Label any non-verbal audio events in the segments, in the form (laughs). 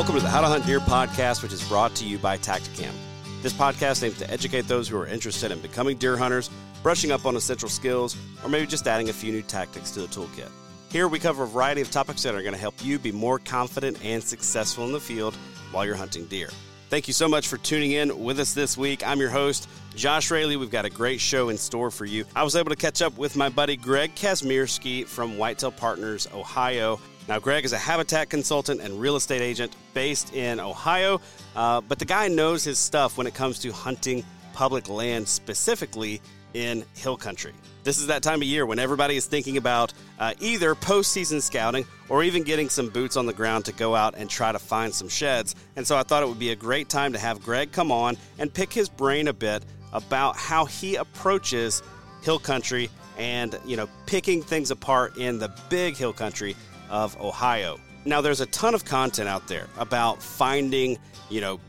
Welcome to the How to Hunt Deer podcast, which is brought to you by Tactacam. This podcast aims to educate those who are interested in becoming deer hunters, brushing up on essential skills, or maybe just adding a few new tactics to the toolkit. Here we cover a variety of topics that are going to help you be more confident and successful in the field while you're hunting deer. Thank you so much for tuning in with us this week. I'm your host, Josh Raley. We've got a great show in store for you. I was able to catch up with my buddy Greg Kazmierski from Whitetail Partners, Ohio. Now, Greg is a habitat consultant and real estate agent based in Ohio, uh, but the guy knows his stuff when it comes to hunting public land, specifically in hill country. This is that time of year when everybody is thinking about uh, either postseason scouting or even getting some boots on the ground to go out and try to find some sheds. And so I thought it would be a great time to have Greg come on and pick his brain a bit about how he approaches hill country and, you know, picking things apart in the big hill country of Ohio. Now, there's a ton of content out there about finding, you know,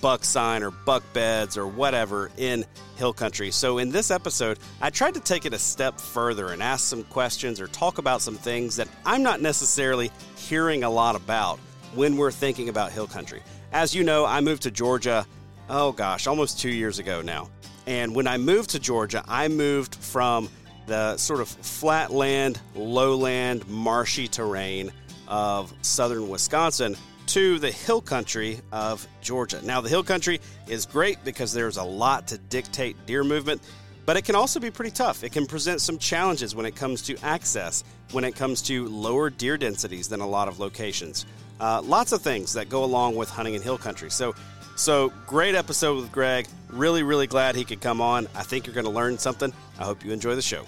buck sign or buck beds or whatever in hill country. So, in this episode, I tried to take it a step further and ask some questions or talk about some things that I'm not necessarily hearing a lot about when we're thinking about hill country. As you know, I moved to Georgia, oh gosh, almost two years ago now. And when I moved to Georgia, I moved from the sort of flatland, lowland, marshy terrain of southern Wisconsin to the hill country of Georgia. Now, the hill country is great because there's a lot to dictate deer movement, but it can also be pretty tough. It can present some challenges when it comes to access, when it comes to lower deer densities than a lot of locations. Uh, lots of things that go along with hunting in hill country. So, so great episode with Greg. Really, really glad he could come on. I think you're going to learn something. I hope you enjoy the show.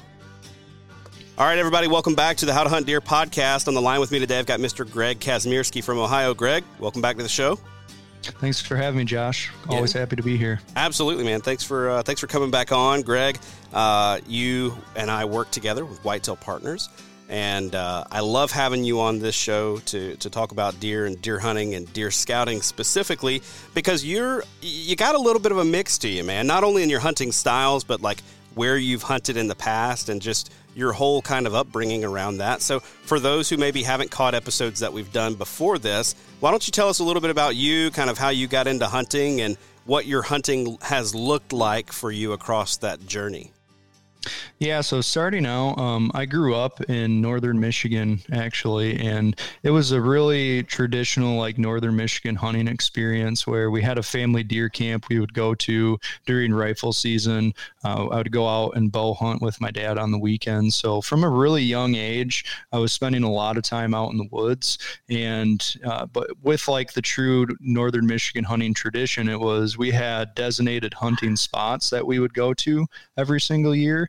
All right, everybody, welcome back to the How to Hunt Deer podcast. On the line with me today, I've got Mr. Greg Kazmierski from Ohio. Greg, welcome back to the show. Thanks for having me, Josh. Always yeah. happy to be here. Absolutely, man. Thanks for uh, thanks for coming back on, Greg. Uh, you and I work together with Whitetail Partners, and uh, I love having you on this show to to talk about deer and deer hunting and deer scouting specifically because you're you got a little bit of a mix to you, man. Not only in your hunting styles, but like where you've hunted in the past and just your whole kind of upbringing around that. So, for those who maybe haven't caught episodes that we've done before this, why don't you tell us a little bit about you, kind of how you got into hunting and what your hunting has looked like for you across that journey? Yeah, so starting out, um, I grew up in northern Michigan actually, and it was a really traditional like northern Michigan hunting experience where we had a family deer camp we would go to during rifle season. Uh, I would go out and bow hunt with my dad on the weekends. So from a really young age, I was spending a lot of time out in the woods, and uh, but with like the true northern Michigan hunting tradition, it was we had designated hunting spots that we would go to every single year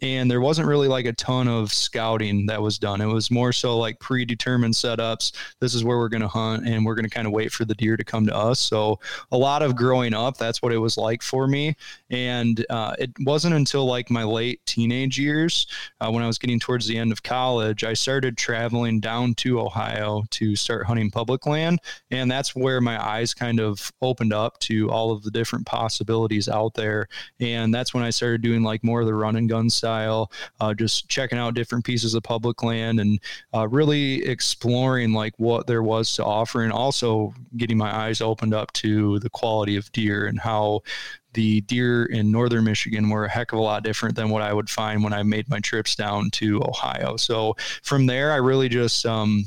and there wasn't really like a ton of scouting that was done. It was more so like predetermined setups. This is where we're going to hunt, and we're going to kind of wait for the deer to come to us. So a lot of growing up, that's what it was like for me. And uh, it wasn't until like my late teenage years, uh, when I was getting towards the end of college, I started traveling down to Ohio to start hunting public land, and that's where my eyes kind of opened up to all of the different possibilities out there. And that's when I started doing like more of the run and gun stuff style, uh, just checking out different pieces of public land and uh, really exploring like what there was to offer, and also getting my eyes opened up to the quality of deer and how the deer in northern Michigan were a heck of a lot different than what I would find when I made my trips down to Ohio. So from there, I really just um,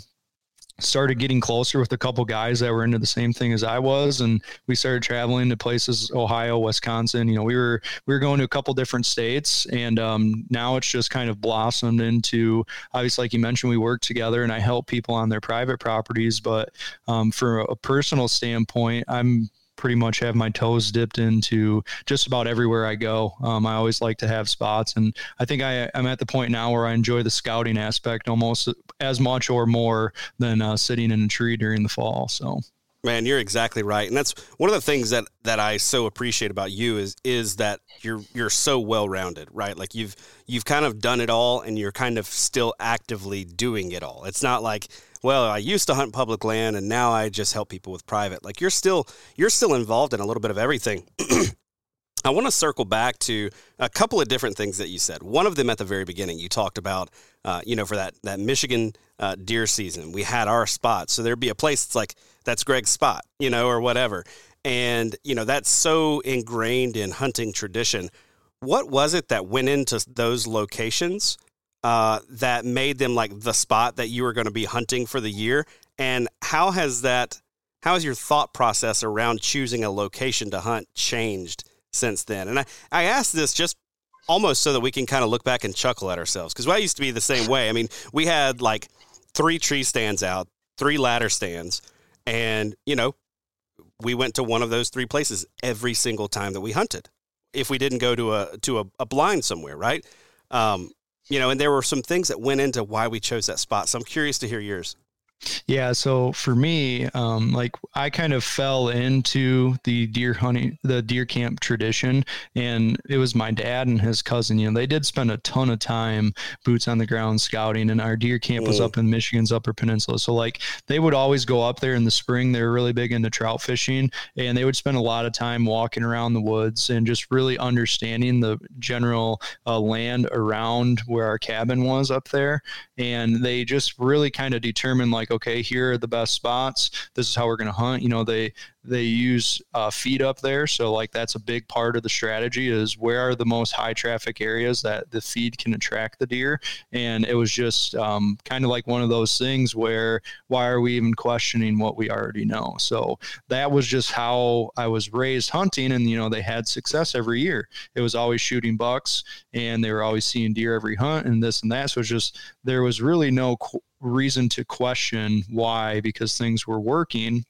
started getting closer with a couple guys that were into the same thing as I was, and we started traveling to places Ohio, Wisconsin. You know, we were we were going to a couple different states, and um, now it's just kind of blossomed into. Obviously, like you mentioned, we work together, and I help people on their private properties. But um, for a personal standpoint, I'm pretty much have my toes dipped into just about everywhere I go. Um, I always like to have spots, and I think I, am at the point now where I enjoy the scouting aspect almost as much or more than uh, sitting in a tree during the fall. So. Man, you're exactly right, and that's one of the things that that I so appreciate about you is is that you're you're so well rounded, right? Like you've you've kind of done it all, and you're kind of still actively doing it all. It's not like well, I used to hunt public land and now I just help people with private. Like you're still you're still involved in a little bit of everything. (clears throat) I want to circle back to a couple of different things that you said. One of them at the very beginning, you talked about, uh, you know, for that that Michigan uh, deer season, we had our spot. So there'd be a place that's like that's Greg's spot, you know, or whatever, and you know that's so ingrained in hunting tradition. What was it that went into those locations uh, that made them like the spot that you were going to be hunting for the year? And how has that? How has your thought process around choosing a location to hunt changed? since then. And I, I asked this just almost so that we can kind of look back and chuckle at ourselves because I used to be the same way. I mean, we had like three tree stands out, three ladder stands, and you know, we went to one of those three places every single time that we hunted. If we didn't go to a to a, a blind somewhere, right? Um, you know, and there were some things that went into why we chose that spot. So I'm curious to hear yours. Yeah, so for me, um, like I kind of fell into the deer hunting, the deer camp tradition, and it was my dad and his cousin. You know, they did spend a ton of time boots on the ground scouting, and our deer camp was up in Michigan's Upper Peninsula. So like they would always go up there in the spring. They were really big into trout fishing, and they would spend a lot of time walking around the woods and just really understanding the general uh, land around where our cabin was up there. And they just really kind of determined like okay, here are the best spots. This is how we're going to hunt. You know, they they use uh, feed up there, so like that's a big part of the strategy is where are the most high traffic areas that the feed can attract the deer. And it was just um, kind of like one of those things where why are we even questioning what we already know? So that was just how I was raised hunting, and you know they had success every year. It was always shooting bucks, and they were always seeing deer every hunt, and this and that. So it was just there was really no reason to question why because things were working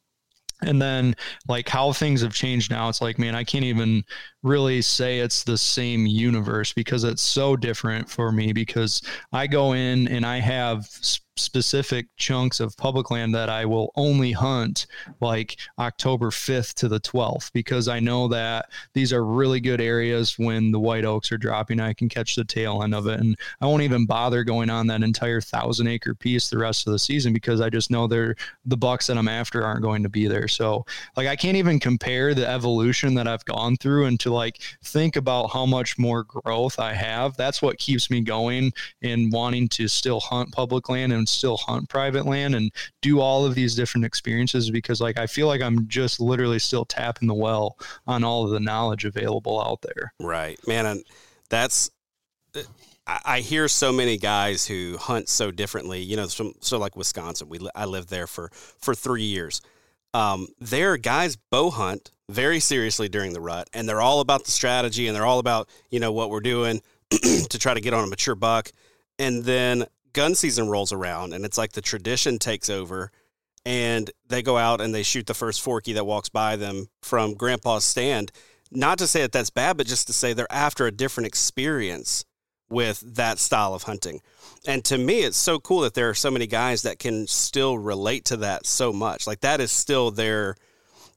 and then like how things have changed now it's like man i can't even really say it's the same universe because it's so different for me because i go in and i have specific chunks of public land that I will only hunt like October 5th to the 12th because I know that these are really good areas when the white oaks are dropping. I can catch the tail end of it. And I won't even bother going on that entire thousand acre piece the rest of the season because I just know they're the bucks that I'm after aren't going to be there. So, like, I can't even compare the evolution that I've gone through and to like think about how much more growth I have. That's what keeps me going and wanting to still hunt public land and still hunt private land and do all of these different experiences because like I feel like I'm just literally still tapping the well on all of the knowledge available out there. Right. Man, and that's I hear so many guys who hunt so differently. You know, from, so like Wisconsin, we I lived there for for three years. Um, there, guys bow hunt very seriously during the rut, and they're all about the strategy, and they're all about you know what we're doing (clears throat) to try to get on a mature buck. And then gun season rolls around and it's like the tradition takes over and they go out and they shoot the first forky that walks by them from grandpa's stand. Not to say that that's bad but just to say they're after a different experience with that style of hunting. And to me it's so cool that there are so many guys that can still relate to that so much. Like that is still their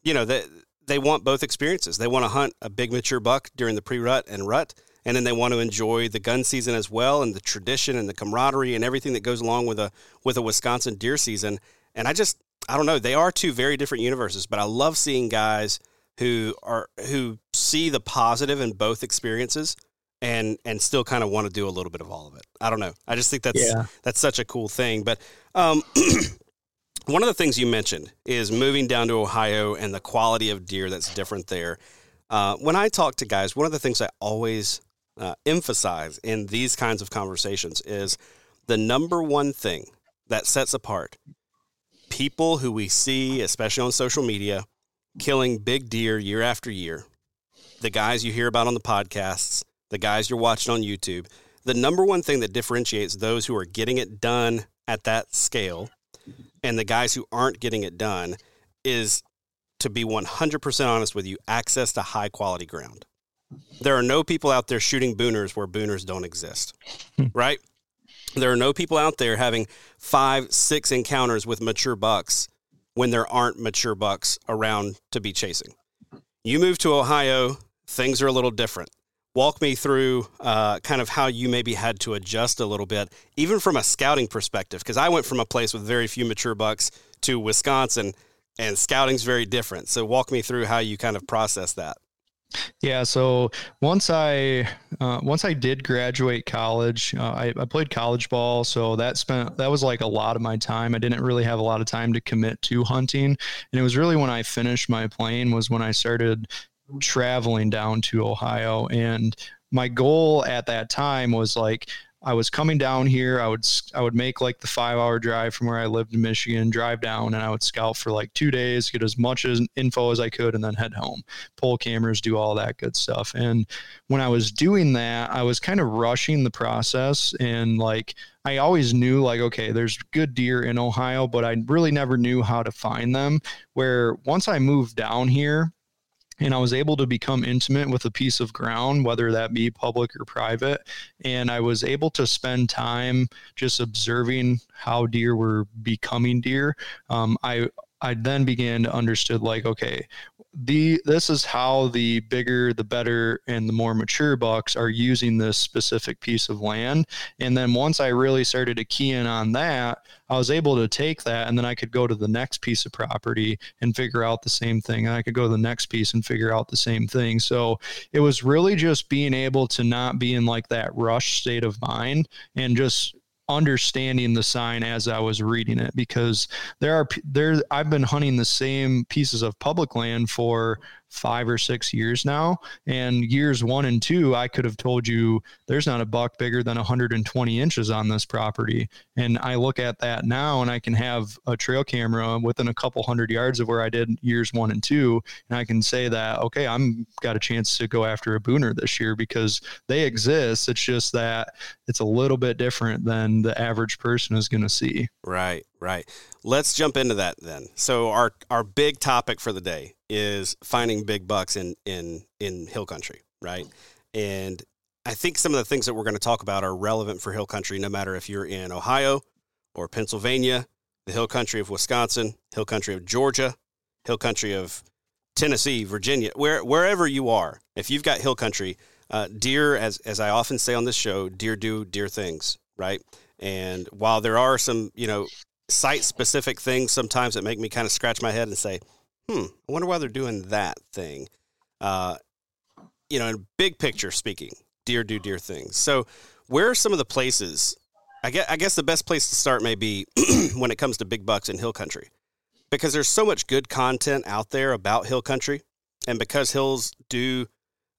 you know that they, they want both experiences. They want to hunt a big mature buck during the pre-rut and rut and then they want to enjoy the gun season as well and the tradition and the camaraderie and everything that goes along with a with a Wisconsin deer season. And I just I don't know, they are two very different universes, but I love seeing guys who are who see the positive in both experiences and and still kind of want to do a little bit of all of it. I don't know. I just think that's yeah. that's such a cool thing. But um, (clears throat) one of the things you mentioned is moving down to Ohio and the quality of deer that's different there. Uh, when I talk to guys, one of the things I always uh, emphasize in these kinds of conversations is the number one thing that sets apart people who we see, especially on social media, killing big deer year after year, the guys you hear about on the podcasts, the guys you're watching on YouTube. The number one thing that differentiates those who are getting it done at that scale and the guys who aren't getting it done is to be 100% honest with you, access to high quality ground. There are no people out there shooting booners where booners don't exist, hmm. right? There are no people out there having five, six encounters with mature bucks when there aren't mature bucks around to be chasing. You move to Ohio, things are a little different. Walk me through uh, kind of how you maybe had to adjust a little bit, even from a scouting perspective, because I went from a place with very few mature bucks to Wisconsin, and scouting's very different. So walk me through how you kind of process that. Yeah, so once I uh, once I did graduate college, uh, I, I, played college ball, so that spent that was like a lot of my time. I didn't really have a lot of time to commit to hunting, and it was really when I finished my plane was when I started traveling down to Ohio, and my goal at that time was like I was coming down here. I would I would make like the five hour drive from where I lived in Michigan, drive down, and I would scout for like two days, get as much as info as I could, and then head home. Pull cameras, do all that good stuff. And when I was doing that, I was kind of rushing the process, and like I always knew like okay, there's good deer in Ohio, but I really never knew how to find them. Where once I moved down here, and I was able to become intimate with a piece of ground, whether that be public or private. And I was able to spend time just observing how deer were becoming deer. Um, I I then began to understood like, okay, the this is how the bigger the better and the more mature bucks are using this specific piece of land. And then once i really started to key in on that i was able to take that and then i could go to the next piece of property and figure out the same thing. And i could go to the next piece and figure out the same thing. So it was really just being able to not be in like that rush state of mind and just understanding the sign as I was reading it because there are there I've been hunting the same pieces of public land for five or six years now. And years one and two, I could have told you there's not a buck bigger than 120 inches on this property. And I look at that now and I can have a trail camera within a couple hundred yards of where I did years one and two. And I can say that, okay, I'm got a chance to go after a booner this year because they exist. It's just that it's a little bit different than the average person is going to see. Right, right. Let's jump into that then. So our our big topic for the day is finding big bucks in in in hill country, right? And I think some of the things that we're going to talk about are relevant for hill country, no matter if you're in Ohio or Pennsylvania, the hill country of Wisconsin, hill country of Georgia, hill country of Tennessee, Virginia, where wherever you are. If you've got hill country, uh, deer, as as I often say on this show, deer do deer things, right? And while there are some, you know, site specific things sometimes that make me kind of scratch my head and say, hmm, I wonder why they're doing that thing. Uh, you know, in big picture speaking, deer do deer things. So, where are some of the places? I guess, I guess the best place to start may be (clears throat) when it comes to big bucks in hill country, because there's so much good content out there about hill country, and because hills do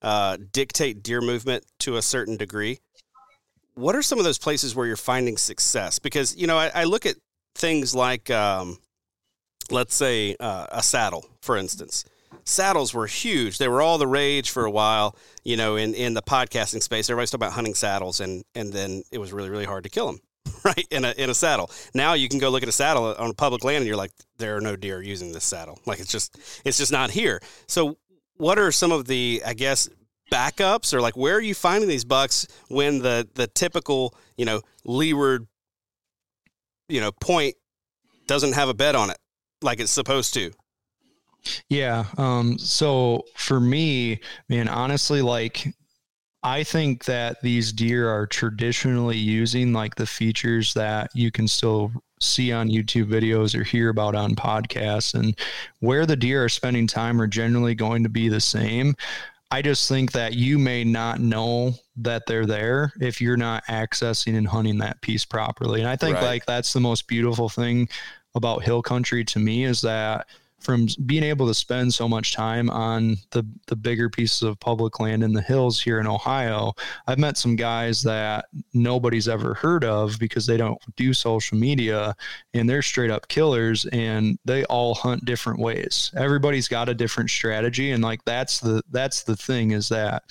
uh, dictate deer movement to a certain degree. What are some of those places where you're finding success? Because you know, I, I look at things like um, let's say uh, a saddle, for instance. Saddles were huge. They were all the rage for a while, you know, in, in the podcasting space. Everybody's talking about hunting saddles, and, and then it was really, really hard to kill them, (laughs) right? In a, in a saddle. Now you can go look at a saddle on a public land and you're like, there are no deer using this saddle. Like it's just, it's just not here. So, what are some of the, I guess, backups or like where are you finding these bucks when the, the typical, you know, leeward, you know, point doesn't have a bed on it? Like it's supposed to. Yeah. Um, so for me, man, honestly, like I think that these deer are traditionally using like the features that you can still see on YouTube videos or hear about on podcasts and where the deer are spending time are generally going to be the same. I just think that you may not know that they're there if you're not accessing and hunting that piece properly. And I think right. like that's the most beautiful thing about hill country to me is that from being able to spend so much time on the the bigger pieces of public land in the hills here in Ohio, I've met some guys that nobody's ever heard of because they don't do social media and they're straight up killers and they all hunt different ways. Everybody's got a different strategy and like that's the that's the thing is that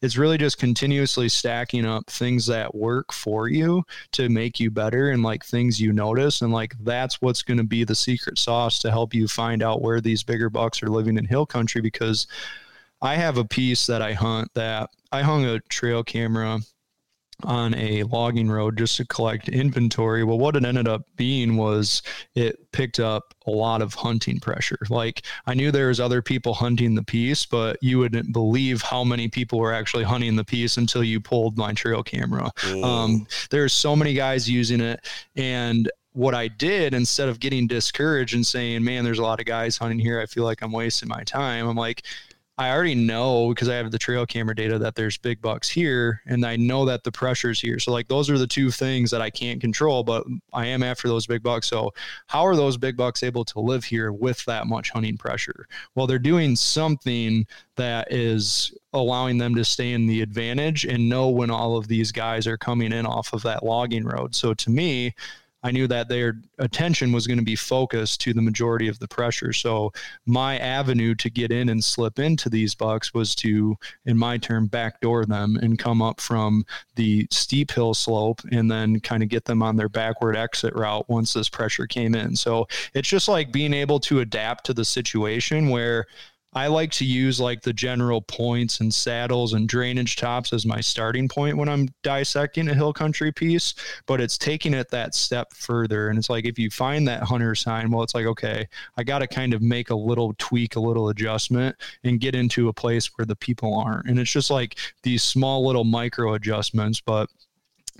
it's really just continuously stacking up things that work for you to make you better and like things you notice and like that's what's going to be the secret sauce to help you find out where these bigger bucks are living in hill country because I have a piece that I hunt that I hung a trail camera on a logging road just to collect inventory. Well, what it ended up being was it picked up a lot of hunting pressure. Like I knew there was other people hunting the piece, but you wouldn't believe how many people were actually hunting the piece until you pulled my trail camera. Um, there's so many guys using it, and what I did instead of getting discouraged and saying, man, there's a lot of guys hunting here. I feel like I'm wasting my time. I'm like, I already know because I have the trail camera data that there's big bucks here and I know that the pressure's here. So like those are the two things that I can't control, but I am after those big bucks. So how are those big bucks able to live here with that much hunting pressure? Well, they're doing something that is allowing them to stay in the advantage and know when all of these guys are coming in off of that logging road. So to me, I knew that their attention was going to be focused to the majority of the pressure. So my avenue to get in and slip into these bucks was to, in my term, backdoor them and come up from the steep hill slope and then kind of get them on their backward exit route once this pressure came in. So it's just like being able to adapt to the situation where I like to use like the general points and saddles and drainage tops as my starting point when I'm dissecting a hill country piece, but it's taking it that step further. And it's like if you find that hunter sign, well, it's like, okay, I got to kind of make a little tweak, a little adjustment and get into a place where the people aren't. And it's just like these small little micro adjustments, but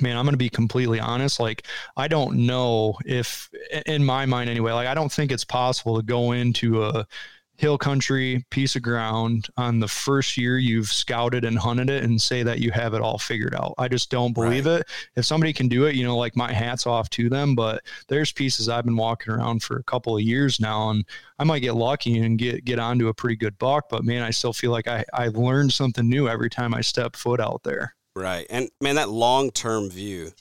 man i'm going to be completely honest like i don't know if in my mind anyway like i don't think it's possible to go into a hill country piece of ground on the first year you've scouted and hunted it and say that you have it all figured out. I just don't believe right. it. If somebody can do it, you know, like my hat's off to them, but there's pieces I've been walking around for a couple of years now and I might get lucky and get get onto a pretty good buck, but man, I still feel like I I learned something new every time I step foot out there. Right. And man, that long-term view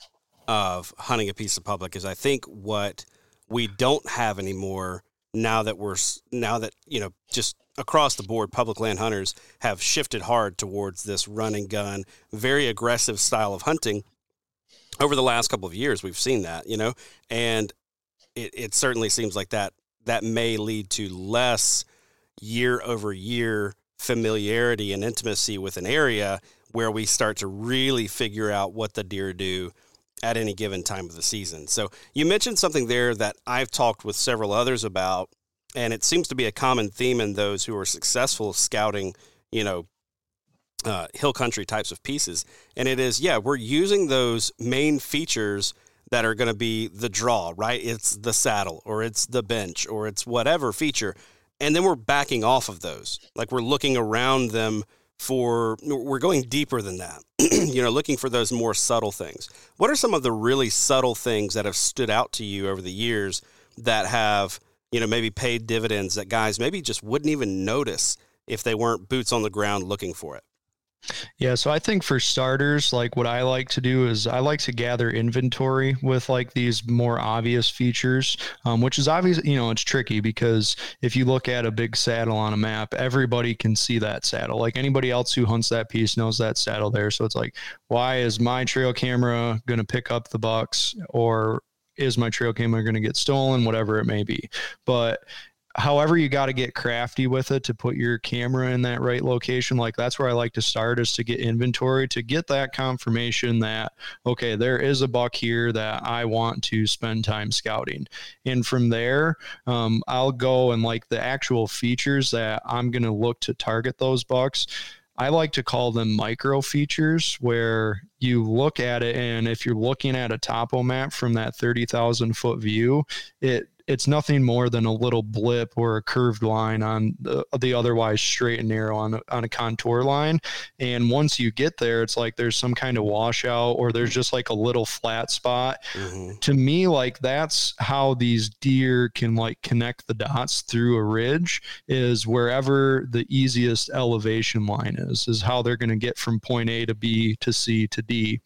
of hunting a piece of public is I think what we don't have anymore now that we're now that you know just across the board public land hunters have shifted hard towards this run and gun very aggressive style of hunting over the last couple of years we've seen that you know? And it, it certainly seems like that that may lead to less year over year familiarity and intimacy with an area where we start to really figure out what the deer do at any given time of the season. So you mentioned something there that I've talked with several others about, and it seems to be a common theme in those who are successful scouting, you know, uh, hill country types of pieces. And it is, yeah, we're using those main features that are going to be the draw, right? It's the saddle or it's the bench or it's whatever feature. And then we're backing off of those. Like we're looking around them for we're going deeper than that (clears throat) you know looking for those more subtle things. What are some of the really subtle things that have stood out to you over the years that have you know maybe paid dividends that guys maybe just wouldn't even notice if they weren't boots on the ground looking for it yeah, so I think for starters, like what I like to do is I like to gather inventory with like these more obvious features, um, which is obvious, you know, it's tricky because if you look at a big saddle on a map, everybody can see that saddle. Like anybody else who hunts that piece knows that saddle there. So it's like, why is my trail camera going to pick up the bucks or is my trail camera going to get stolen, whatever it may be. But however you got to get crafty with it to put your camera in that right location like that's where i like to start is to get inventory to get that confirmation that okay there is a buck here that i want to spend time scouting. And from there um, i'll go and like the actual features that i'm going to look to target those bucks I like to call them micro features where you look at it and if you're looking at a topo map from that 30,000 foot view, it it's nothing more than a little blip or a curved line on the, the otherwise straight and narrow on, on a contour line. And once you get there, it's like there's some kind of washout or there's just like a little flat spot. Mm-hmm. To me, like that's how these deer can like connect the dots through a ridge is wherever the easiest elevation line is, is how they're going to get from point A to B to C to D.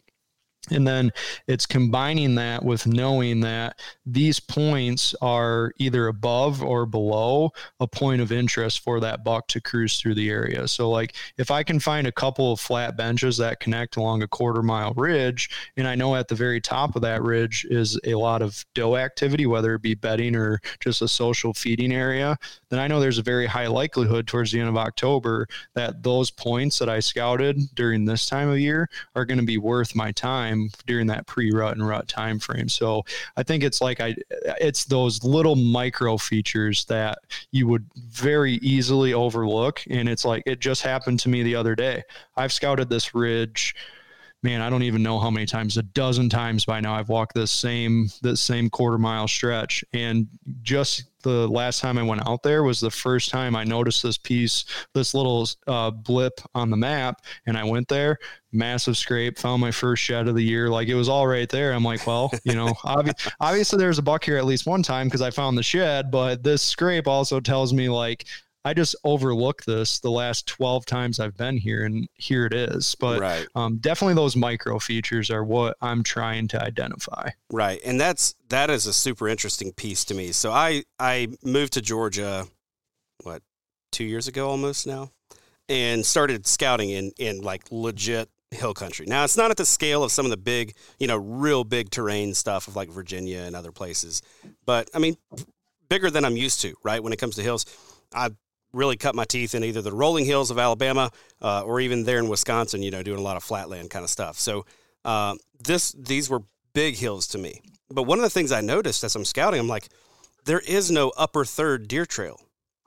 And then it's combining that with knowing that these points are either above or below a point of interest for that buck to cruise through the area. So, like if I can find a couple of flat benches that connect along a quarter mile ridge, and I know at the very top of that ridge is a lot of doe activity, whether it be bedding or just a social feeding area, then I know there's a very high likelihood towards the end of October that those points that I scouted during this time of year are going to be worth my time time during that pre-rut and rut time frame. So I think it's like I it's those little micro features that you would very easily overlook and it's like it just happened to me the other day. I've scouted this ridge man, I don't even know how many times, a dozen times by now I've walked this same this same quarter mile stretch and just the last time I went out there was the first time I noticed this piece, this little uh, blip on the map, and I went there. Massive scrape, found my first shed of the year. Like it was all right there. I'm like, well, you know, (laughs) obvi- obviously there's a buck here at least one time because I found the shed, but this scrape also tells me like I just overlook this the last 12 times I've been here, and here it is. But right. um, definitely those micro features are what I'm trying to identify. Right, and that's that is a super interesting piece to me. So I I moved to Georgia, what two years ago almost now, and started scouting in in like legit hill country. Now it's not at the scale of some of the big, you know, real big terrain stuff of like Virginia and other places, but I mean, bigger than I'm used to. Right when it comes to hills. I really cut my teeth in either the rolling hills of Alabama uh, or even there in Wisconsin, you know, doing a lot of flatland kind of stuff. So uh, this these were big hills to me. But one of the things I noticed as I'm scouting, I'm like, there is no upper third deer trail.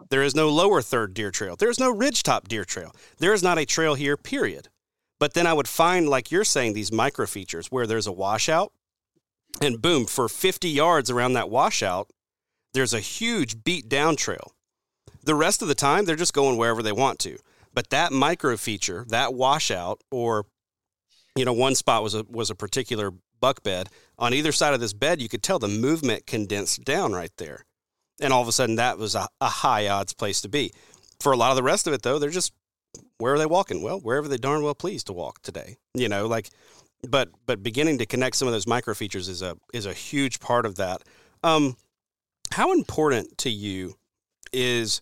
There is no lower third deer trail. There is no ridgetop deer trail. There is not a trail here, period. But then I would find, like you're saying, these micro features where there's a washout, and boom, for 50 yards around that washout, there's a huge beat down trail the rest of the time, they're just going wherever they want to. But that micro feature, that washout, or you know, one spot was a was a particular buck bed. On either side of this bed, you could tell the movement condensed down right there. And all of a sudden, that was a, a high odds place to be. For a lot of the rest of it, though, they're just where are they walking? Well, wherever they darn well pleased to walk today. You know, like, but but beginning to connect some of those micro features is a is a huge part of that. Um, how important to you is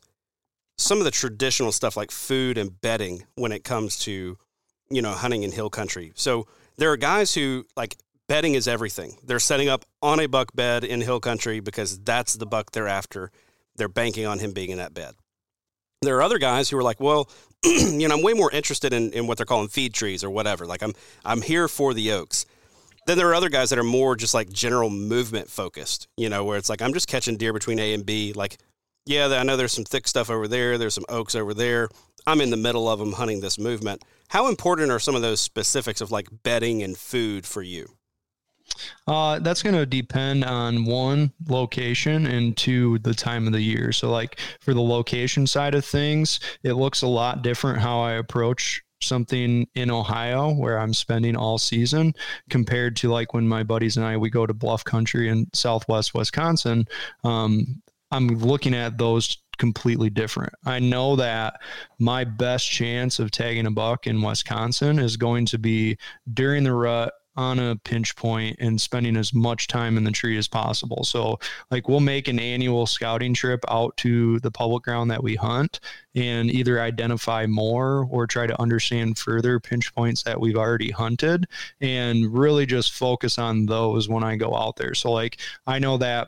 some of the traditional stuff like food and bedding when it comes to you know hunting in hill country. So there are guys who like bedding is everything. They're setting up on a buck bed in hill country because that's the buck they're after. They're banking on him being in that bed. There are other guys who are like, well, (clears throat) you know, I'm way more interested in, in what they're calling feed trees or whatever. Like I'm I'm here for the oaks. Then there are other guys that are more just like general movement focused, you know, where it's like I'm just catching deer between A and B. Like yeah, I know there's some thick stuff over there. There's some oaks over there. I'm in the middle of them hunting this movement. How important are some of those specifics of like bedding and food for you? Uh, that's going to depend on one location and two the time of the year. So, like for the location side of things, it looks a lot different how I approach something in Ohio where I'm spending all season compared to like when my buddies and I we go to bluff country in southwest Wisconsin. Um, I'm looking at those completely different. I know that my best chance of tagging a buck in Wisconsin is going to be during the rut on a pinch point and spending as much time in the tree as possible. So, like, we'll make an annual scouting trip out to the public ground that we hunt and either identify more or try to understand further pinch points that we've already hunted and really just focus on those when I go out there. So, like, I know that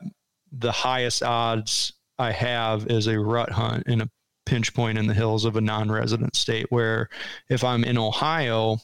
the highest odds I have is a rut hunt in a pinch point in the hills of a non-resident state where if I'm in Ohio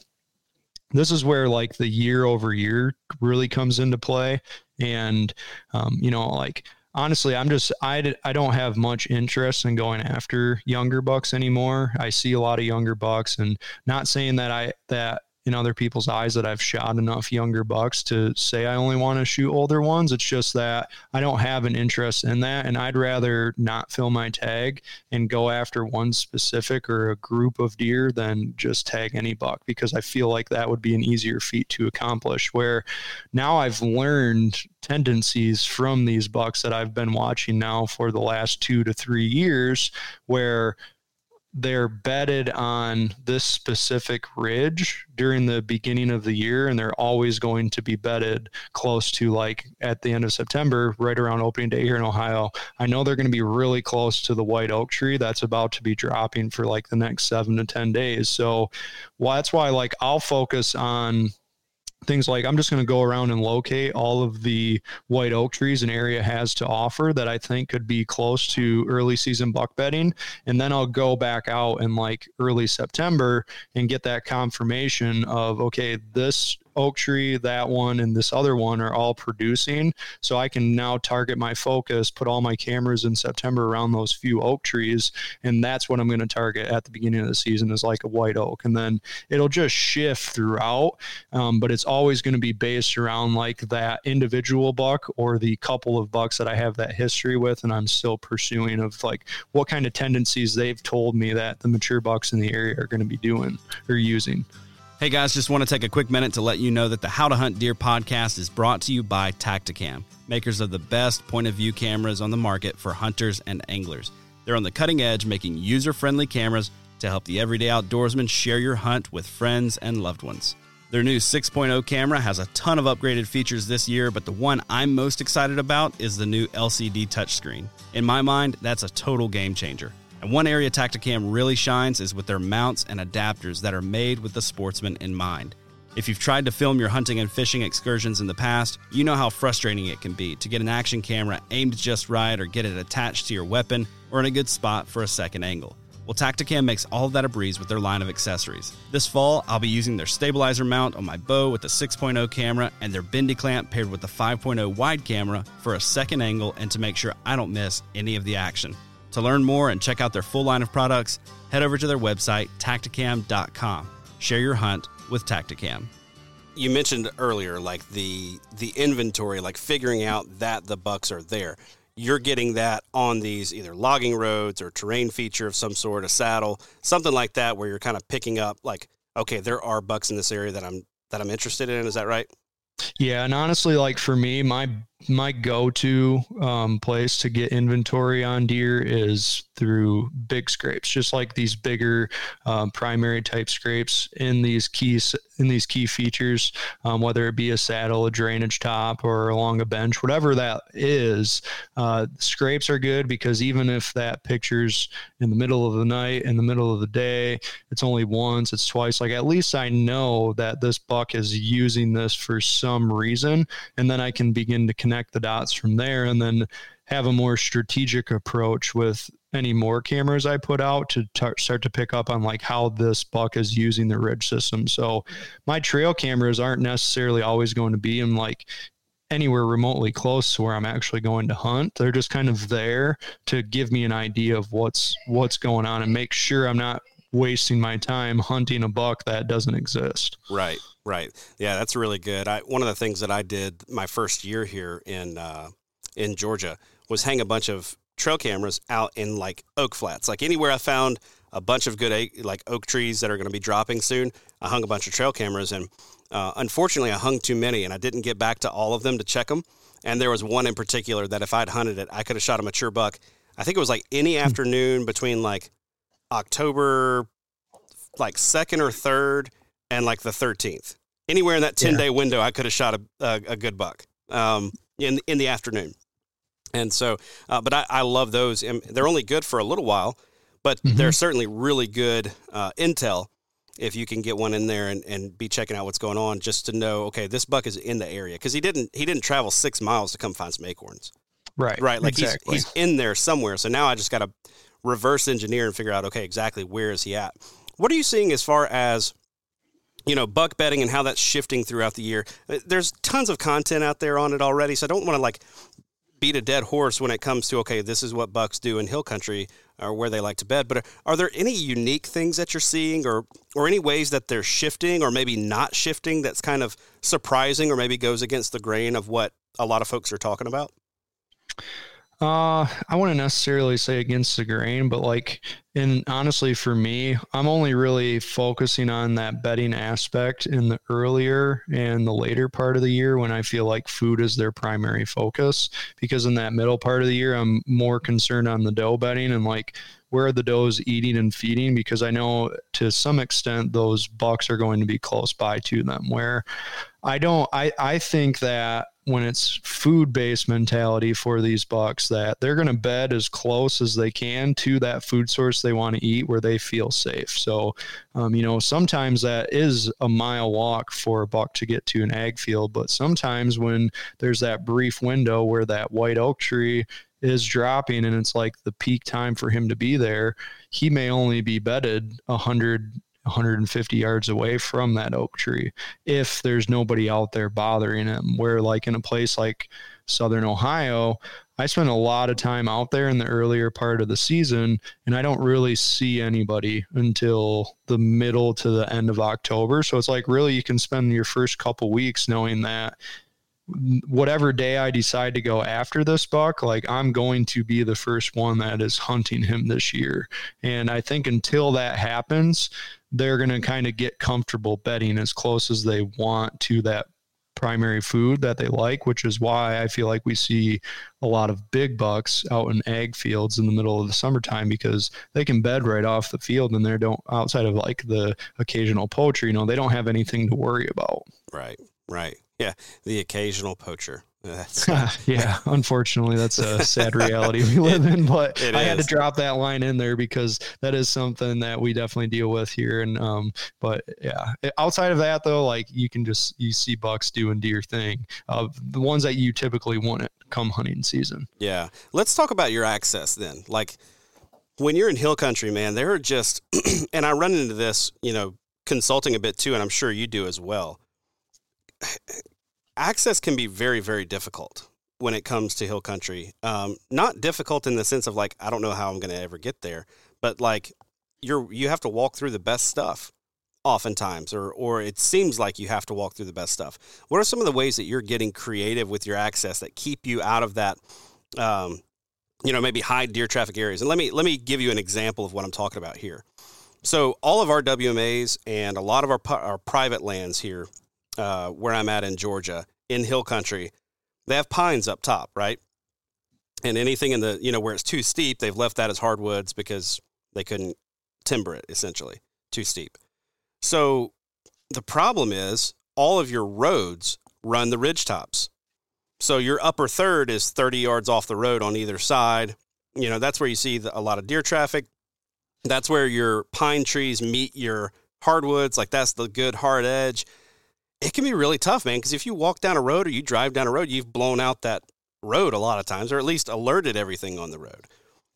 this is where like the year over year really comes into play. And um, you know like honestly i'm just I, I don't have much interest in going after younger bucks anymore. I see a lot of younger bucks and not saying that i that in other people's eyes that I've shot enough younger bucks to say I only want to shoot older ones. It's just that I don't have an interest in that. And I'd rather not fill my tag and go after one specific or a group of deer than just tag any buck because I feel like that would be an easier feat to accomplish. Where now I've learned tendencies from these bucks that I've been watching now for the last two to three years where they're bedded on this specific ridge during the beginning of the year and they're always going to be bedded close to like at the end of September right around opening day here in Ohio. I know they're going to be really close to the white oak tree that's about to be dropping for like the next 7 to 10 days. So well, that's why like I'll focus on things like I'm just going to go around and locate all of the white oak trees an area has to offer that I think could be close to early season buck bedding. And then I'll go back out in like early September and get that confirmation of, okay, this oak tree, that one, and this other one are all producing. So I can now target my focus, put all my cameras in September around those few oak trees, and that's what I'm going to target at the beginning of the season is like a white oak, and then it'll just shift throughout. Um, but it's always going to be based around like that individual buck or the couple of bucks that I have that history with, and I'm still pursuing of like what kind of tendencies they've told me that the mature bucks in the area are going to be doing or using. Hey guys, just want to take a quick minute to let you know that the How to Hunt Deer podcast is brought to you by Tactacam, makers of the best point of view cameras on the market for hunters and anglers. They're on the cutting edge, making user friendly cameras to help the everyday outdoorsman share your hunt with friends and loved ones. Their new 6.0 camera has a ton of upgraded features this year, but the one I'm most excited about is the new LCD touchscreen. In my mind, that's a total game changer. And one area Tactacam really shines is with their mounts and adapters that are made with the sportsman in mind. If you've tried to film your hunting and fishing excursions in the past, you know how frustrating it can be to get an action camera aimed just right or get it attached to your weapon or in a good spot for a second angle. Well, Tactacam makes all of that a breeze with their line of accessories. This fall, I'll be using their stabilizer mount on my bow with the 6.0 camera and their bendy clamp paired with the 5.0 wide camera for a second angle and to make sure I don't miss any of the action. To learn more and check out their full line of products, head over to their website, tactacam.com. Share your hunt with Tactacam. You mentioned earlier, like the the inventory, like figuring out that the bucks are there. You're getting that on these either logging roads or terrain feature of some sort, a saddle, something like that, where you're kind of picking up, like, okay, there are bucks in this area that I'm that I'm interested in. Is that right? Yeah, and honestly, like for me, my my go-to um, place to get inventory on deer is through big scrapes, just like these bigger um, primary type scrapes in these keys in these key features, um, whether it be a saddle, a drainage top, or along a bench, whatever that is. Uh, scrapes are good because even if that picture's in the middle of the night, in the middle of the day, it's only once, it's twice. Like at least I know that this buck is using this for some reason, and then I can begin to connect the dots from there, and then have a more strategic approach with any more cameras I put out to start to pick up on like how this buck is using the ridge system. So my trail cameras aren't necessarily always going to be in like anywhere remotely close to where I'm actually going to hunt. They're just kind of there to give me an idea of what's what's going on and make sure I'm not wasting my time hunting a buck that doesn't exist. Right, right. Yeah, that's really good. I one of the things that I did my first year here in uh, in Georgia was hang a bunch of trail cameras out in like oak flats. Like anywhere I found a bunch of good like oak trees that are going to be dropping soon, I hung a bunch of trail cameras and uh, unfortunately I hung too many and I didn't get back to all of them to check them. And there was one in particular that if I'd hunted it, I could have shot a mature buck. I think it was like any hmm. afternoon between like October like second or third and like the 13th. Anywhere in that 10 day window, I could have shot a, a, a good buck um, in, in the afternoon. And so, uh, but I, I, love those. And they're only good for a little while, but mm-hmm. they're certainly really good uh, intel if you can get one in there and, and be checking out what's going on just to know, okay, this buck is in the area. Cause he didn't, he didn't travel six miles to come find some acorns. Right. Right. Like exactly. he's, he's in there somewhere. So now I just got to reverse engineer and figure out, okay, exactly where is he at? What are you seeing as far as you know buck bedding and how that's shifting throughout the year uh, there's tons of content out there on it already so i don't want to like beat a dead horse when it comes to okay, this is what bucks do in hill country or where they like to bed. But are there any unique things that you're seeing, or or any ways that they're shifting, or maybe not shifting that's kind of surprising, or maybe goes against the grain of what a lot of folks are talking about? Uh, I wouldn't necessarily say against the grain, but like, and honestly, for me, I'm only really focusing on that bedding aspect in the earlier and the later part of the year when I feel like food is their primary focus. Because in that middle part of the year, I'm more concerned on the doe bedding and like where are the does eating and feeding because I know to some extent those bucks are going to be close by to them. Where I don't, I, I think that when it's food based mentality for these bucks, that they're going to bed as close as they can to that food source they want to eat where they feel safe. So, um, you know, sometimes that is a mile walk for a buck to get to an ag field, but sometimes when there's that brief window where that white oak tree is dropping and it's like the peak time for him to be there, he may only be bedded a hundred 150 yards away from that oak tree if there's nobody out there bothering him. Where, like in a place like Southern Ohio, I spent a lot of time out there in the earlier part of the season, and I don't really see anybody until the middle to the end of October. So it's like really you can spend your first couple weeks knowing that whatever day I decide to go after this buck, like I'm going to be the first one that is hunting him this year. And I think until that happens, they're going to kind of get comfortable betting as close as they want to that primary food that they like, which is why I feel like we see a lot of big bucks out in ag fields in the middle of the summertime because they can bed right off the field and they don't outside of like the occasional poacher, you know, they don't have anything to worry about. Right, right. (laughs) Yeah, the occasional poacher. (laughs) (laughs) yeah, unfortunately, that's a sad reality we live in. But I had to drop that line in there because that is something that we definitely deal with here. And um, but yeah, outside of that though, like you can just you see bucks doing deer thing. Uh, the ones that you typically wouldn't come hunting season. Yeah, let's talk about your access then. Like when you're in hill country, man, there are just, (clears throat) and I run into this, you know, consulting a bit too, and I'm sure you do as well access can be very, very difficult when it comes to hill country. Um, not difficult in the sense of like I don't know how I'm going to ever get there, but like you're you have to walk through the best stuff oftentimes or or it seems like you have to walk through the best stuff. What are some of the ways that you're getting creative with your access that keep you out of that um, you know maybe high deer traffic areas? And let me let me give you an example of what i'm talking about here. So all of our wmas and a lot of our, our private lands here uh, where I'm at in Georgia, in hill country, they have pines up top, right? And anything in the, you know, where it's too steep, they've left that as hardwoods because they couldn't timber it, essentially, too steep. So the problem is all of your roads run the ridge tops. So your upper third is 30 yards off the road on either side. You know, that's where you see the, a lot of deer traffic. That's where your pine trees meet your hardwoods. Like that's the good hard edge it can be really tough, man. Because if you walk down a road or you drive down a road, you've blown out that road a lot of times, or at least alerted everything on the road.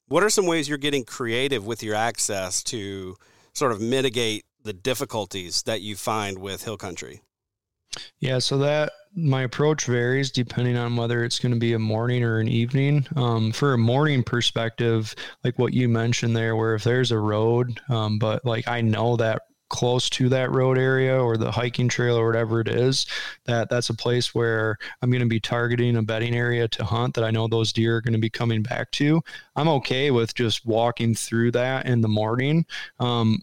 What are some ways you're getting creative with your access to sort of mitigate the difficulties that you find with hill country? Yeah, so that my approach varies depending on whether it's going to be a morning or an evening. Um, for a morning perspective, like what you mentioned there, where if there's a road, um, but like I know that close to that road area or the hiking trail or whatever it is, that that's a place where I'm going to be targeting a bedding area to hunt that I know those deer are going to be coming back to. I'm okay with just walking through that in the morning. Um,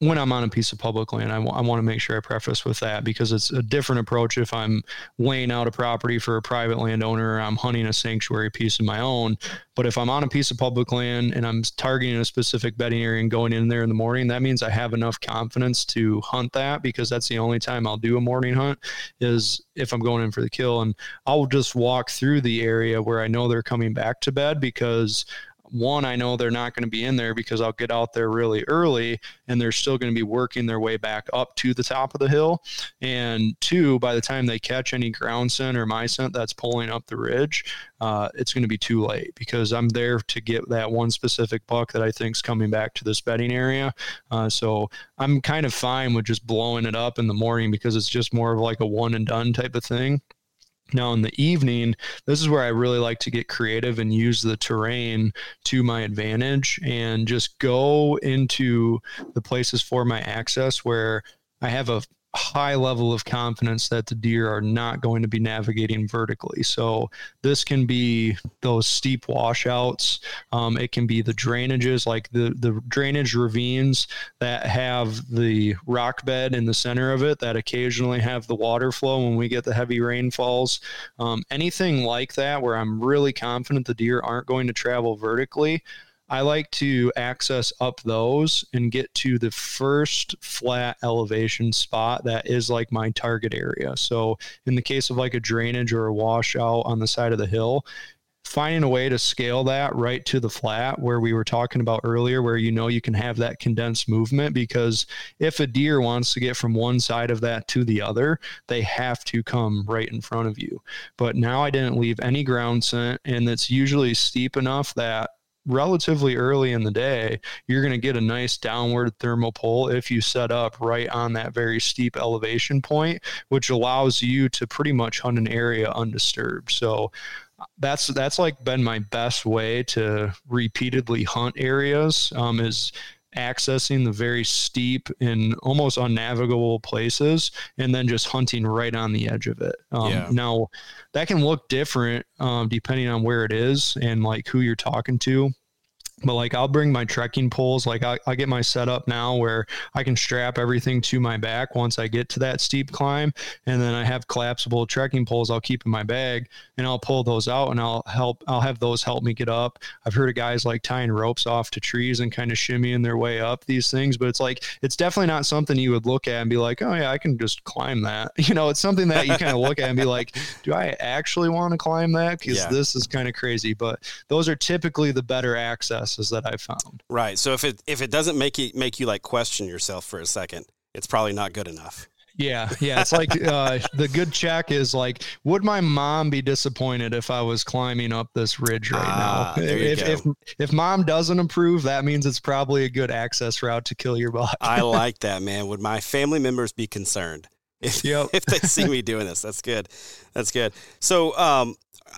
when I'm on a piece of public land, I, w- I want to make sure I preface with that because it's a different approach if I'm laying out a property for a private landowner, I'm hunting a sanctuary piece of my own. But if I'm on a piece of public land and I'm targeting a specific bedding area and going in there in the morning, that means I have enough confidence to hunt that because that's the only time I'll do a morning hunt is if I'm going in for the kill. And I'll just walk through the area where I know they're coming back to bed because one, I know they're not going to be in there because I'll get out there really early and they're still going to be working their way back up to the top of the hill. And two, by the time they catch any ground scent or my scent that's pulling up the ridge, uh, it's going to be too late because I'm there to get that one specific buck that I think is coming back to this bedding area. Uh, so I'm kind of fine with just blowing it up in the morning because it's just more of like a one and done type of thing. Now, in the evening, this is where I really like to get creative and use the terrain to my advantage and just go into the places for my access where I have a high level of confidence that the deer are not going to be navigating vertically. So this can be those steep washouts. Um, it can be the drainages, like the the drainage ravines that have the rock bed in the center of it that occasionally have the water flow when we get the heavy rainfalls. Um, anything like that where I'm really confident the deer aren't going to travel vertically. I like to access up those and get to the first flat elevation spot that is like my target area. So, in the case of like a drainage or a washout on the side of the hill, finding a way to scale that right to the flat where we were talking about earlier, where you know you can have that condensed movement. Because if a deer wants to get from one side of that to the other, they have to come right in front of you. But now I didn't leave any ground scent, and it's usually steep enough that relatively early in the day, you're going to get a nice downward thermal pull if you set up right on that very steep elevation point, which allows you to pretty much hunt an area undisturbed. So that's that's like been my best way to repeatedly hunt areas um, is accessing the very steep and almost unnavigable places and then just hunting right on the edge of it. Um, yeah. Now, that can look different um, depending on where it is and like who you're talking to but like I'll bring my trekking poles. Like I, I get my setup now where I can strap everything to my back once I get to that steep climb, and then I have collapsible trekking poles I'll keep in my bag, and I'll pull those out and I'll help. I'll have those help me get up. I've heard of guys like tying ropes off to trees and kind of shimmying their way up these things, but it's like it's definitely not something you would look at and be like, oh yeah, I can just climb that. (laughs) You know, it's something that you kind of (laughs) look at and be like, do I actually want to climb that? Because yeah. this is kind of crazy. But those are typically the better access that I've found. Right. So if it if it doesn't make you make you like question yourself for a second, it's probably not good enough. Yeah, yeah. It's like uh, (laughs) the good check is like, would my mom be disappointed if I was climbing up this ridge right ah, now? If, if, if mom doesn't approve, that means it's probably a good access route to kill your buck. I (laughs) like that, man. Would my family members be concerned if yep. if they see me doing this? That's good. That's good. So, um,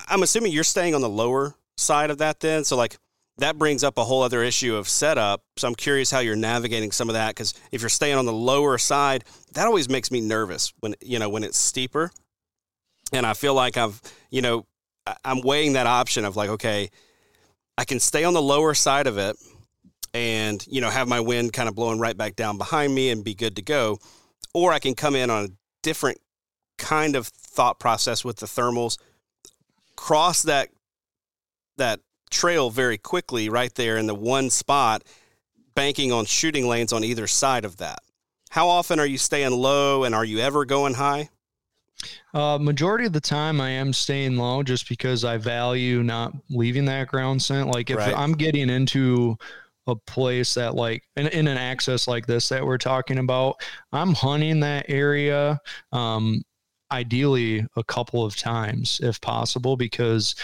I'm assuming you're staying on the lower side of that then. So, like, that brings up a whole other issue of setup. So I'm curious how you're navigating some of that because if you're staying on the lower side, that always makes me nervous when you know when it's steeper, and I feel like I've you know I'm weighing that option of like okay, I can stay on the lower side of it and you know have my wind kind of blowing right back down behind me and be good to go, or I can come in on a different kind of thought process with the thermals, cross that that trail very quickly right there in the one spot, banking on shooting lanes on either side of that. How often are you staying low and are you ever going high? Uh, majority of the time, I am staying low just because I value not leaving that ground scent. Like if right. I'm getting into a place that like in, in, an access like this that we're talking about, I'm hunting that area. Um, ideally a couple of times if possible because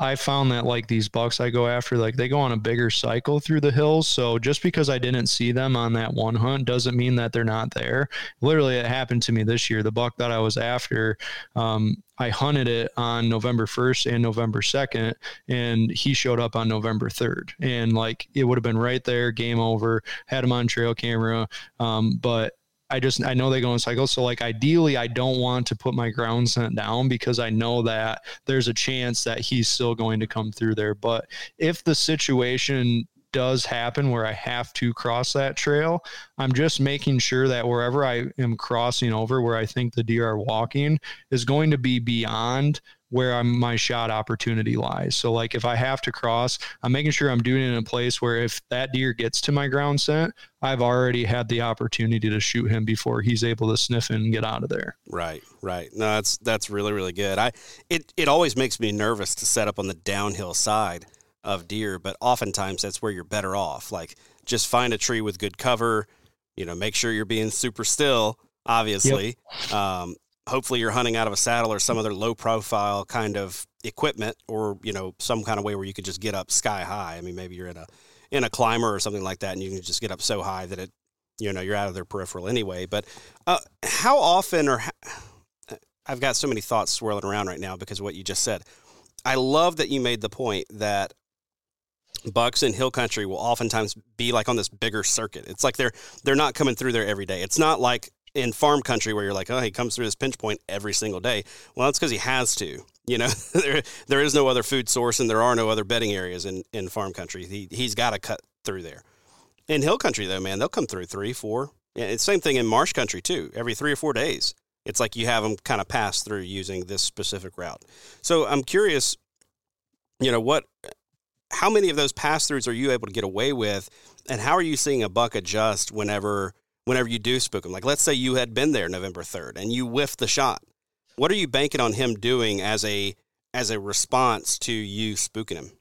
I found that like these bucks I go after, like they go on a bigger cycle through the hills. So just because I didn't see them on that one hunt doesn't mean that they're not there. Literally, it happened to me this year. The buck that I was after, um, I hunted it on November 1st and November 2nd, and he showed up on November 3rd. And like it would have been right there, game over, had him on trail camera. Um, but I just I know they go in cycles. So like ideally I don't want to put my ground scent down because I know that there's a chance that he's still going to come through there. But if the situation does happen where I have to cross that trail, I'm just making sure that wherever I am crossing over where I think the deer are walking is going to be beyond where I'm, my shot opportunity lies. So, like if I have to cross, I'm making sure I'm doing it in a place where if that deer gets to my ground scent, I've already had the opportunity to shoot him before he's able to sniff and get out of there. Right, right. No, that's that's really really good. I it it always makes me nervous to set up on the downhill side of deer, but oftentimes that's where you're better off. Like just find a tree with good cover. You know, make sure you're being super still obviously. Yep. Um, hopefully you're hunting out of a saddle or some other low profile kind of equipment or you know some kind of way where you could just get up sky high. I mean maybe you're in a in a climber or something like that and you can just get up so high that it you know you're out of their peripheral anyway. But uh, how often or i've got so many thoughts swirling around right now because of what you just said. I love that you made the point that bucks in hill country will oftentimes be like on this bigger circuit. It's like they're they're not coming through there every day. It's not like in farm country where you're like, oh, he comes through this pinch point every single day. Well, that's because he has to. You know, (laughs) there there is no other food source and there are no other bedding areas in, in farm country. He he's got to cut through there. In hill country though, man, they'll come through three, four. Yeah, it's same thing in marsh country too. Every three or four days, it's like you have them kind of pass through using this specific route. So I'm curious, you know, what, how many of those pass throughs are you able to get away with, and how are you seeing a buck adjust whenever? Whenever you do spook him. Like, let's say you had been there November 3rd and you whiffed the shot. What are you banking on him doing as a as a response to you spooking him?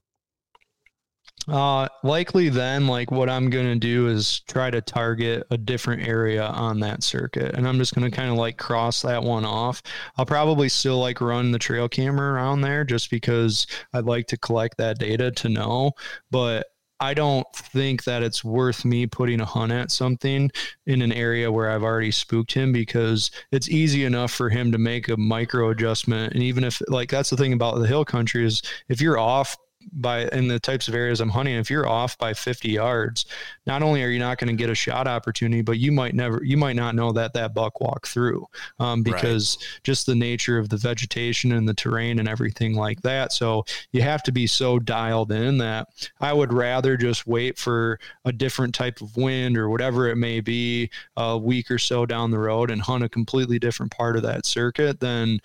Uh, likely then, like what I'm going to do is try to target a different area on that circuit. And I'm just going to kind of like cross that one off. I'll probably still like run the trail camera around there just because I'd like to collect that data to know. But I don't think that it's worth me putting a hunt at something in an area where I've already spooked him because it's easy enough for him to make a micro adjustment. And even if, like, that's the thing about the hill country is if you're off by in the types of areas I'm hunting, if you're off by 50 yards, not only are you not going to get a shot opportunity, but you might never, you might not know that that buck walked through um, because right. just the nature of the vegetation and the terrain and everything like that. So you have to be so dialed in that I would rather just wait for a different type of wind or whatever it may be a week or so down the road and hunt a completely different part of that circuit than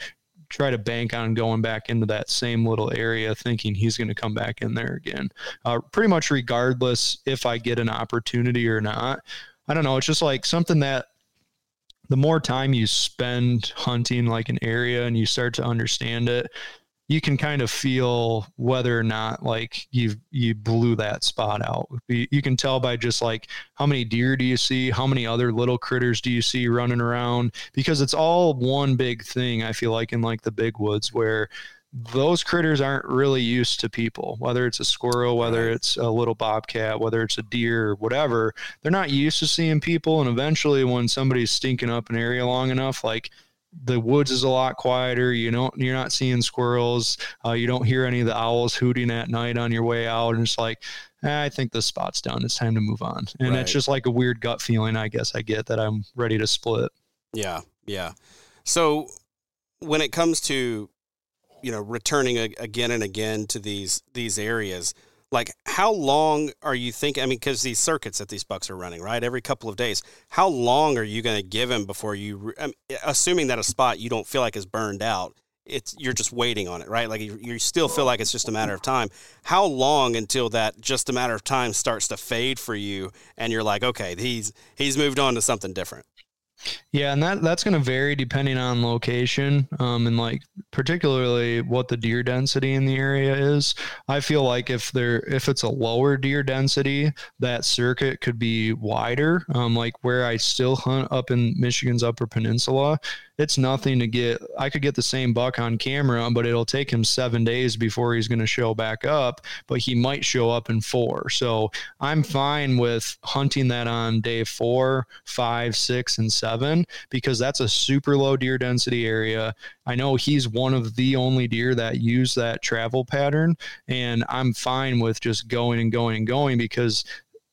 try to bank on going back into that same little area thinking he's going to come back in there again. Uh, pretty much regardless if I get an opportunity or not. I don't know. It's just like something that the more time you spend hunting like an area and you start to understand it, you can kind of feel whether or not like you you blew that spot out. You can tell by just like how many deer do you see, how many other little critters do you see running around because it's all one big thing. I feel like in like the big woods where those critters aren't really used to people, whether it's a squirrel, whether it's a little bobcat, whether it's a deer, or whatever. They're not used to seeing people. And eventually, when somebody's stinking up an area long enough, like the woods is a lot quieter. You don't you're not seeing squirrels. Uh, you don't hear any of the owls hooting at night on your way out. And it's like, eh, I think the spot's done. It's time to move on. And right. it's just like a weird gut feeling. I guess I get that I'm ready to split. Yeah, yeah. So when it comes to you know returning again and again to these these areas like how long are you thinking i mean because these circuits that these bucks are running right every couple of days how long are you going to give him before you I mean, assuming that a spot you don't feel like is burned out it's you're just waiting on it right? Like you, you still feel like it's just a matter of time. How long until that just a matter of time starts to fade for you and you're like okay he's he's moved on to something different yeah, and that that's going to vary depending on location, um, and like particularly what the deer density in the area is. I feel like if there if it's a lower deer density, that circuit could be wider. Um, like where I still hunt up in Michigan's Upper Peninsula, it's nothing to get. I could get the same buck on camera, but it'll take him seven days before he's going to show back up. But he might show up in four. So I'm fine with hunting that on day four, five, six, and seven because that's a super low deer density area. I know he's one of the only deer that use that travel pattern, and I'm fine with just going and going and going because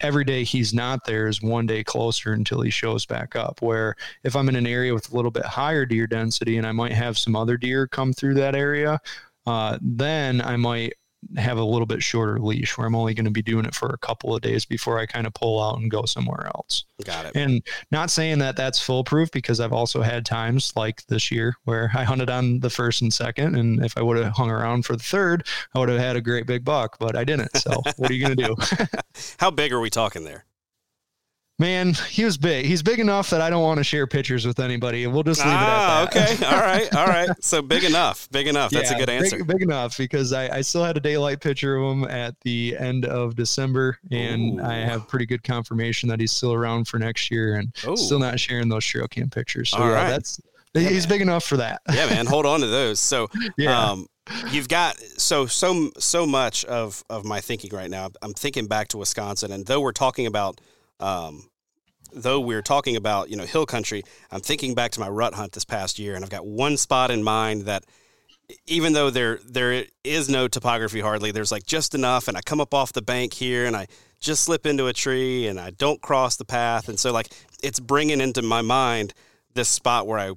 every day he's not there is one day closer until he shows back up. Where if I'm in an area with a little bit higher deer density and I might have some other deer come through that area, uh, then I might have a little bit shorter leash where I'm only going to be doing it for a couple of days before I kind of pull out and go somewhere else. Got it. And not saying that that's foolproof because I've also had times like this year where I hunted on the first and second. And if I would have hung around for the third, I would have had a great big buck, but I didn't. So what are you going to do? (laughs) How big are we talking there? Man, he was big. He's big enough that I don't want to share pictures with anybody. We'll just leave ah, it at that. okay. All right. All right. (laughs) So big enough. Big enough. That's yeah, a good answer. Big, big, enough because I, I still had a daylight picture of him at the end of December, and Ooh. I have pretty good confirmation that he's still around for next year, and Ooh. still not sharing those trail cam pictures. So All yeah, right. that's yeah, he's man. big enough for that. yeah, man. Hold on to those. So (laughs) yeah. Um, you've got so so so much of of my thinking right now. I'm thinking back to Wisconsin, and though we're talking about um, though we're talking about you know hill country, I'm thinking back to my rut hunt this past year, and I've got one spot in mind that even though there there is no topography hardly, there's like just enough, and I come up off the bank here, and I just slip into a tree, and I don't cross the path, and so like it's bringing into my mind this spot where I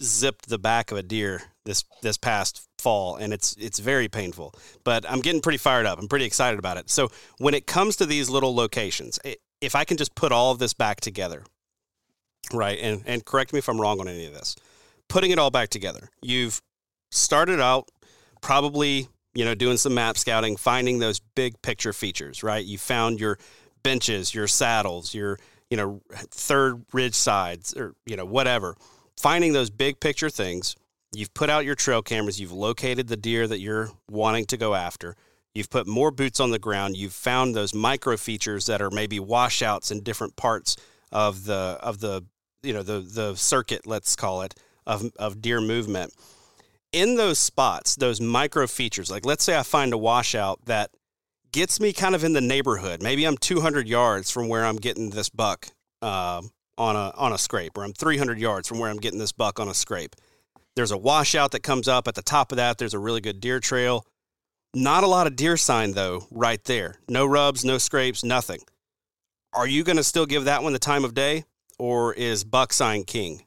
zipped the back of a deer this this past fall and it's it's very painful but i'm getting pretty fired up. I'm pretty excited about it. So when it comes to these little locations it, if I can just put all of this back together, right? And and correct me if I'm wrong on any of this. Putting it all back together. You've started out probably, you know, doing some map scouting, finding those big picture features, right? You found your benches, your saddles, your, you know, third ridge sides or, you know, whatever. Finding those big picture things. You've put out your trail cameras, you've located the deer that you're wanting to go after. You've put more boots on the ground. You've found those micro features that are maybe washouts in different parts of the of the you know the the circuit, let's call it, of of deer movement. In those spots, those micro features, like let's say I find a washout that gets me kind of in the neighborhood. Maybe I'm 200 yards from where I'm getting this buck uh, on a on a scrape, or I'm 300 yards from where I'm getting this buck on a scrape. There's a washout that comes up at the top of that. There's a really good deer trail. Not a lot of deer sign though, right there. No rubs, no scrapes, nothing. Are you going to still give that one the time of day, or is buck sign king?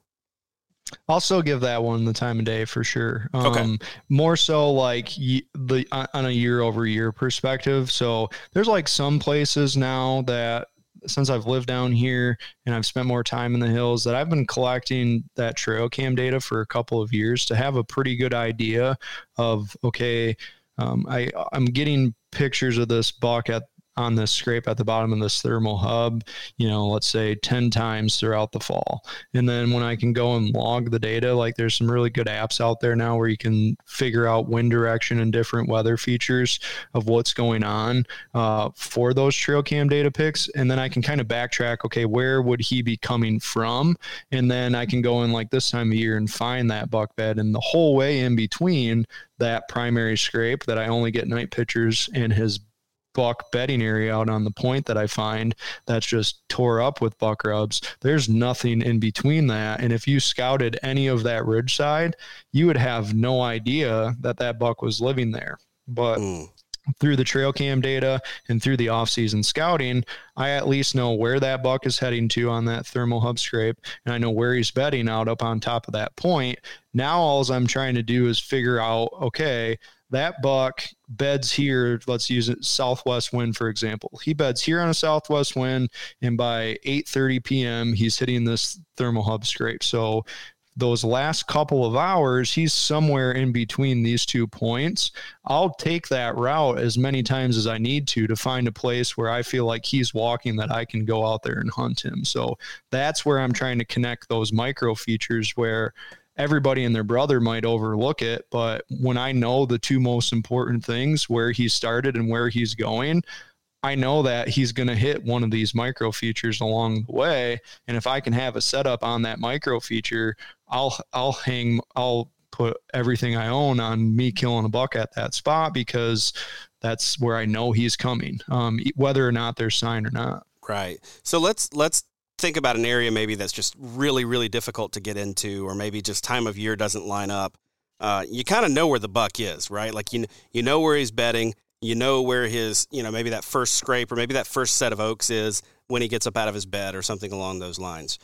I'll still give that one the time of day for sure. Um, okay. More so like the on a year over year perspective. So there's like some places now that since I've lived down here and I've spent more time in the hills that I've been collecting that trail cam data for a couple of years to have a pretty good idea of okay um, I I'm getting pictures of this buck at on this scrape at the bottom of this thermal hub, you know, let's say 10 times throughout the fall. And then when I can go and log the data, like there's some really good apps out there now where you can figure out wind direction and different weather features of what's going on uh, for those trail cam data picks. And then I can kind of backtrack, okay, where would he be coming from? And then I can go in like this time of year and find that buck bed. And the whole way in between, that primary scrape that I only get night pictures and his buck bedding area out on the point that I find that's just tore up with buck rubs. There's nothing in between that. And if you scouted any of that ridge side, you would have no idea that that buck was living there. But mm through the trail cam data and through the off-season scouting, I at least know where that buck is heading to on that thermal hub scrape, and I know where he's bedding out up on top of that point. Now, all I'm trying to do is figure out, okay, that buck beds here. Let's use it southwest wind for example. He beds here on a southwest wind, and by 8:30 p.m. he's hitting this thermal hub scrape. So those last couple of hours, he's somewhere in between these two points. I'll take that route as many times as I need to to find a place where I feel like he's walking that I can go out there and hunt him. So that's where I'm trying to connect those micro features where everybody and their brother might overlook it. But when I know the two most important things, where he started and where he's going, I know that he's going to hit one of these micro features along the way. And if I can have a setup on that micro feature, I'll I'll hang I'll put everything I own on me killing a buck at that spot because that's where I know he's coming, um, whether or not they're signed or not. Right. So let's let's think about an area maybe that's just really really difficult to get into, or maybe just time of year doesn't line up. Uh, you kind of know where the buck is, right? Like you you know where he's bedding you know where his, you know, maybe that first scrape or maybe that first set of oaks is when he gets up out of his bed or something along those lines.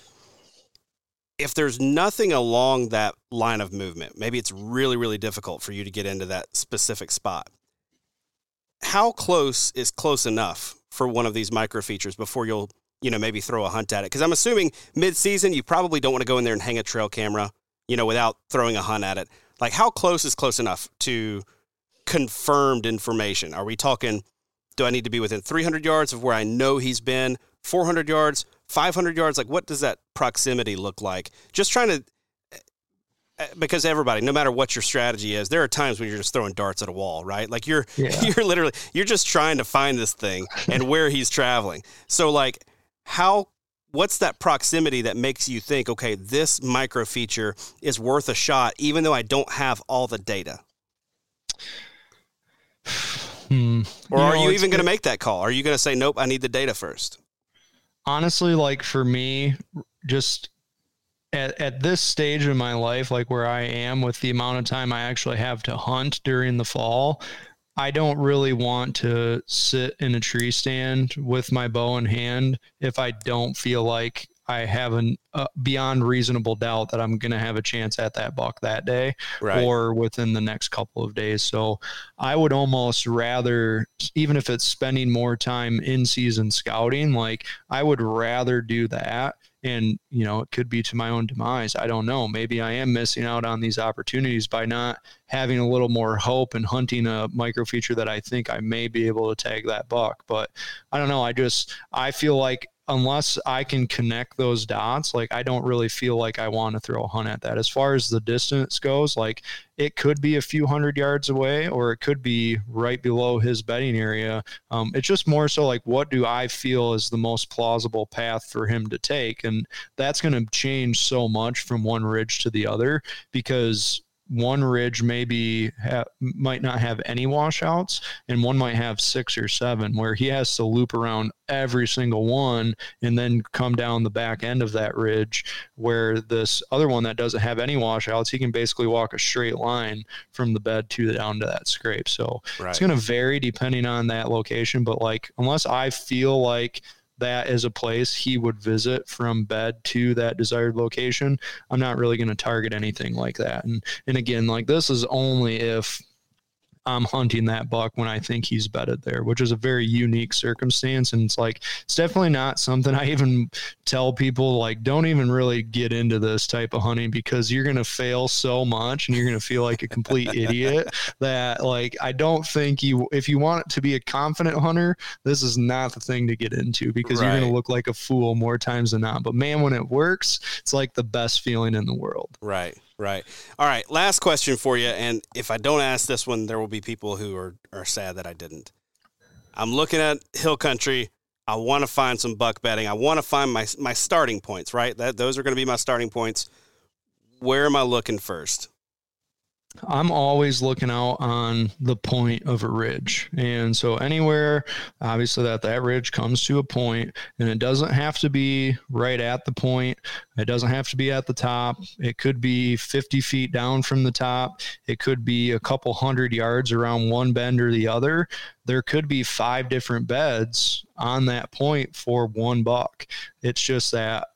If there's nothing along that line of movement, maybe it's really, really difficult for you to get into that specific spot. How close is close enough for one of these micro features before you'll, you know, maybe throw a hunt at it? Because I'm assuming mid-season you probably don't want to go in there and hang a trail camera, you know, without throwing a hunt at it. Like how close is close enough to confirmed information? Are we talking, do I need to be within 300 yards of where I know he's been, 400 yards, 500 yards? Like, what does that proximity look like? Just trying to, eh, because everybody, no matter what your strategy is, there are times when you're just throwing darts at a wall, right? Like you're, (laughs) yeah. you're literally, you're just trying to find this thing and where he's traveling. So, like, how what's that proximity that makes you think okay this micro feature is worth a shot even though i don't have all the data (sighs) Hmm. Or you are know, you even going to make that call? Are you going to say, nope, I need the data first? Honestly, like for me, just at, at this stage in my life, like where I am with the amount of time I actually have to hunt during the fall, I don't really want to sit in a tree stand with my bow in hand if I don't feel like I have an uh, beyond reasonable doubt that I'm going to have a chance at that buck that day right. or within the next couple of days. So I would almost rather, even if it's spending more time in season scouting, like I would rather do that and you know it could be to my own demise i don't know. Maybe i am missing out on these opportunities by not having a little more hope and hunting a micro feature that i think i may be able to tag that buck but i don't know. I just i feel like unless I can connect those dots, like I don't really feel like I want to throw a hunt at that. As far as the distance goes, like it could be a few hundred yards away or it could be right below his bedding area. Um, it's just more so like what do I feel is the most plausible path for him to take? And that's going to change so much from one ridge to the other because one ridge maybe ha- might not have any washouts and one might have six or seven where he has to loop around every single one and then come down the back end of that ridge where this other one that doesn't have any washouts he can basically walk a straight line from the bed to the down to that scrape so right. it's going to vary depending on that location but like unless i feel like that is a place he would visit from bed to that desired location, I'm not really going to target anything like that. And and again, like this is only if I'm hunting that buck when I think he's bedded there, which is a very unique circumstance. And it's like, it's definitely not something I even tell people, like, don't even really get into this type of hunting because you're going to fail so much and you're going to feel like a complete (laughs) idiot that, like, I don't think you, if you want to be a confident hunter, this is not the thing to get into because right. you're going to look like a fool more times than not. But man, when it works, it's like the best feeling in the world. Right. Right. All right. Last question for you. And if I don't ask this one, there will be people who are, are sad that I didn't. I'm looking at hill country. I want to find some buck bedding. I want to find my my starting points, right? That those are going to be my starting points. Where am I looking first? I'm always looking out on the point of a ridge. And so anywhere obviously that that ridge comes to a point and it doesn't have to be right at the point. It doesn't have to be at the top. It could be 50 feet down from the top. It could be a couple hundred yards around one bend or the other. There could be five different beds on that point for one buck. It's just that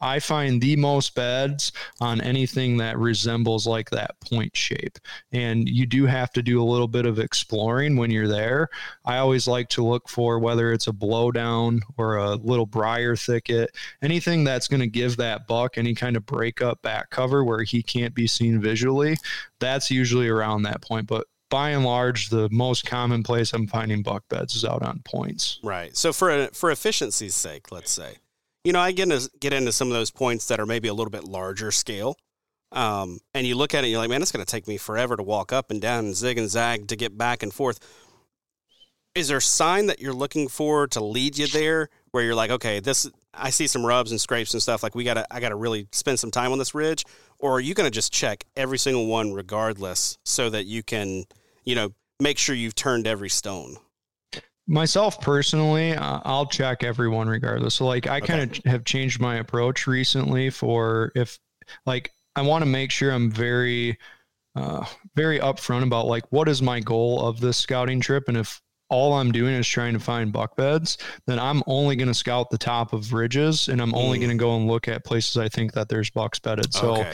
I find the most beds on anything that resembles like that point shape. And you do have to do a little bit of exploring when you're there. I always like to look for whether it's a blowdown or a little briar thicket, anything that's going to give that buck any kind of breakup back cover where he can't be seen visually. That's usually around that point. But by and large, the most common place I'm finding buck beds is out on points. Right. So for for efficiency's sake, let's say you know, I get into get into some of those points that are maybe a little bit larger scale. Um, and you look at it, you're like, man, it's going to take me forever to walk up and down and zig and zag to get back and forth. Is there a sign that you're looking for to lead you there, where you're like, okay, this I see some rubs and scrapes and stuff. Like we gotta, I gotta really spend some time on this ridge, or are you going to just check every single one regardless, so that you can, you know, make sure you've turned every stone? Myself personally, uh, I'll check everyone regardless. So, like, I okay. kind of have changed my approach recently for if, like, I want to make sure I'm very, uh, very upfront about like what is my goal of this scouting trip, and if all I'm doing is trying to find buck beds, then I'm only going to scout the top of ridges, and I'm only mm. going to go and look at places I think that there's bucks bedded. So. Okay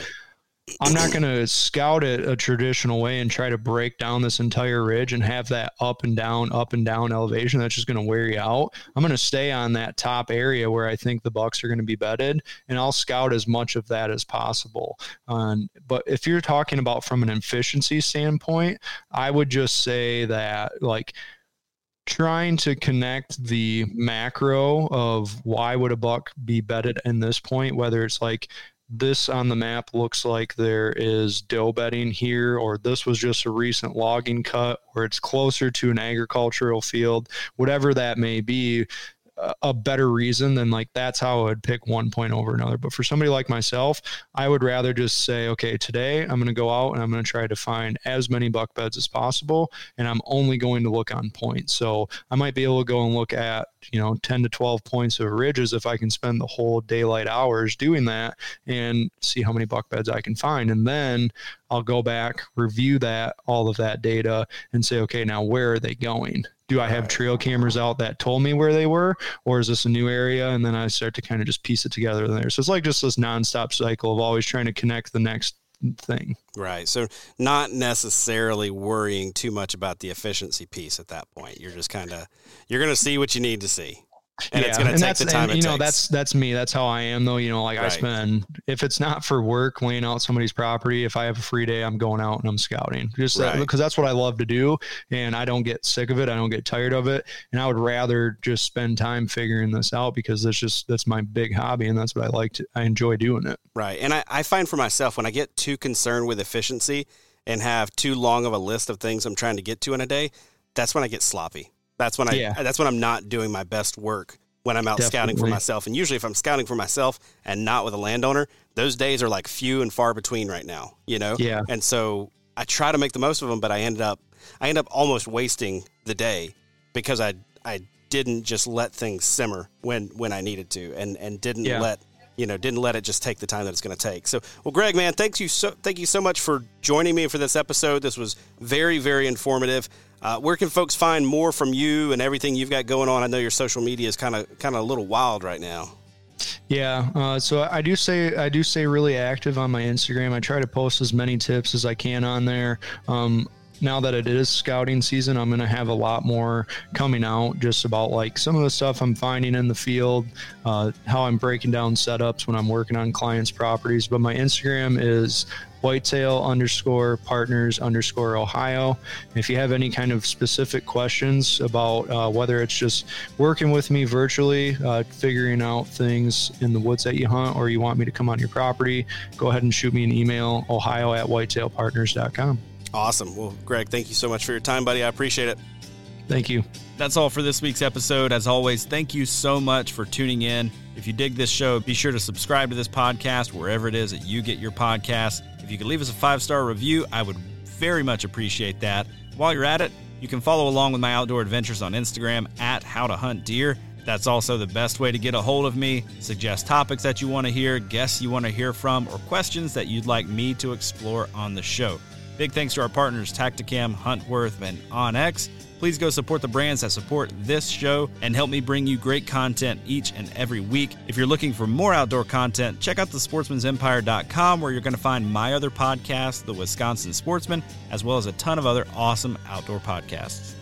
I'm not going to scout it a traditional way and try to break down this entire ridge and have that up and down, up and down elevation. That's just going to wear you out. I'm going to stay on that top area where I think the bucks are going to be bedded, and I'll scout as much of that as possible. Um, but if you're talking about from an efficiency standpoint, I would just say that like trying to connect the macro of why would a buck be bedded in this point, whether it's like this on the map looks like there is doe bedding here, or this was just a recent logging cut, or it's closer to an agricultural field, whatever that may be a better reason than like that's how I would pick one point over another. But for somebody like myself, I would rather just say, okay, today I'm going to go out and I'm going to try to find as many buck beds as possible, and I'm only going to look on points. So I might be able to go and look at you know 10 to 12 points of ridges if I can spend the whole daylight hours doing that and see how many buck beds I can find, and then I'll go back, review that all of that data, and say, okay, now where are they going? Do I have trail cameras out that told me where they were, or is this a new area? And then I start to kind of just piece it together there. So it's like just this nonstop cycle of always trying to connect the next thing. Right. So not necessarily worrying too much about the efficiency piece at that point. You're just kind of you're going to see what you need to see. And yeah. it's going to take the time. And, you know, takes. that's that's me. That's how I am, though. You know, like right. I spend if it's not for work, laying out somebody's property. If I have a free day, I'm going out and I'm scouting, just right. that, because that's what I love to do, and I don't get sick of it. I don't get tired of it, and I would rather just spend time figuring this out because that's just that's my big hobby, and that's what I like to. I enjoy doing it. Right, and I, I find for myself when I get too concerned with efficiency and have too long of a list of things I'm trying to get to in a day, that's when I get sloppy. That's when I yeah. that's when I'm not doing my best work when I'm out Definitely. scouting for myself. And usually if I'm scouting for myself and not with a landowner, those days are like few and far between right now, you know? Yeah. And so I try to make the most of them, but I ended up I end up almost wasting the day because I I didn't just let things simmer when when I needed to and and didn't yeah. let you know didn't let it just take the time that it's going to take. So, well, Greg, man, thanks you so thank you so much for joining me for this episode. This was very very informative. Uh, where can folks find more from you and everything you've got going on? I know your social media is kind of kind of a little wild right now. Yeah, uh, so I do say I do stay really active on my Instagram. I try to post as many tips as I can on there. Um, now that it is scouting season, I'm going to have a lot more coming out just about like some of the stuff I'm finding in the field, uh, how I'm breaking down setups when I'm working on clients' properties. But my Instagram is whitetail underscore partners underscore Ohio. If you have any kind of specific questions about uh, whether it's just working with me virtually, uh, figuring out things in the woods that you hunt, or you want me to come on your property, go ahead and shoot me an email, ohio at whitetailpartners.com. Awesome. Well, Greg, thank you so much for your time, buddy. I appreciate it. Thank you. That's all for this week's episode. As always, thank you so much for tuning in. If you dig this show, be sure to subscribe to this podcast wherever it is that you get your podcasts. If you could leave us a five star review, I would very much appreciate that. While you're at it, you can follow along with my outdoor adventures on Instagram at How to Hunt Deer. That's also the best way to get a hold of me, suggest topics that you want to hear, guests you want to hear from, or questions that you'd like me to explore on the show. Big thanks to our partners Tactacam, Huntworth, and OnX. Please go support the brands that support this show and help me bring you great content each and every week. If you're looking for more outdoor content, check out the sportsmansempire.com where you're going to find my other podcast, The Wisconsin Sportsman, as well as a ton of other awesome outdoor podcasts.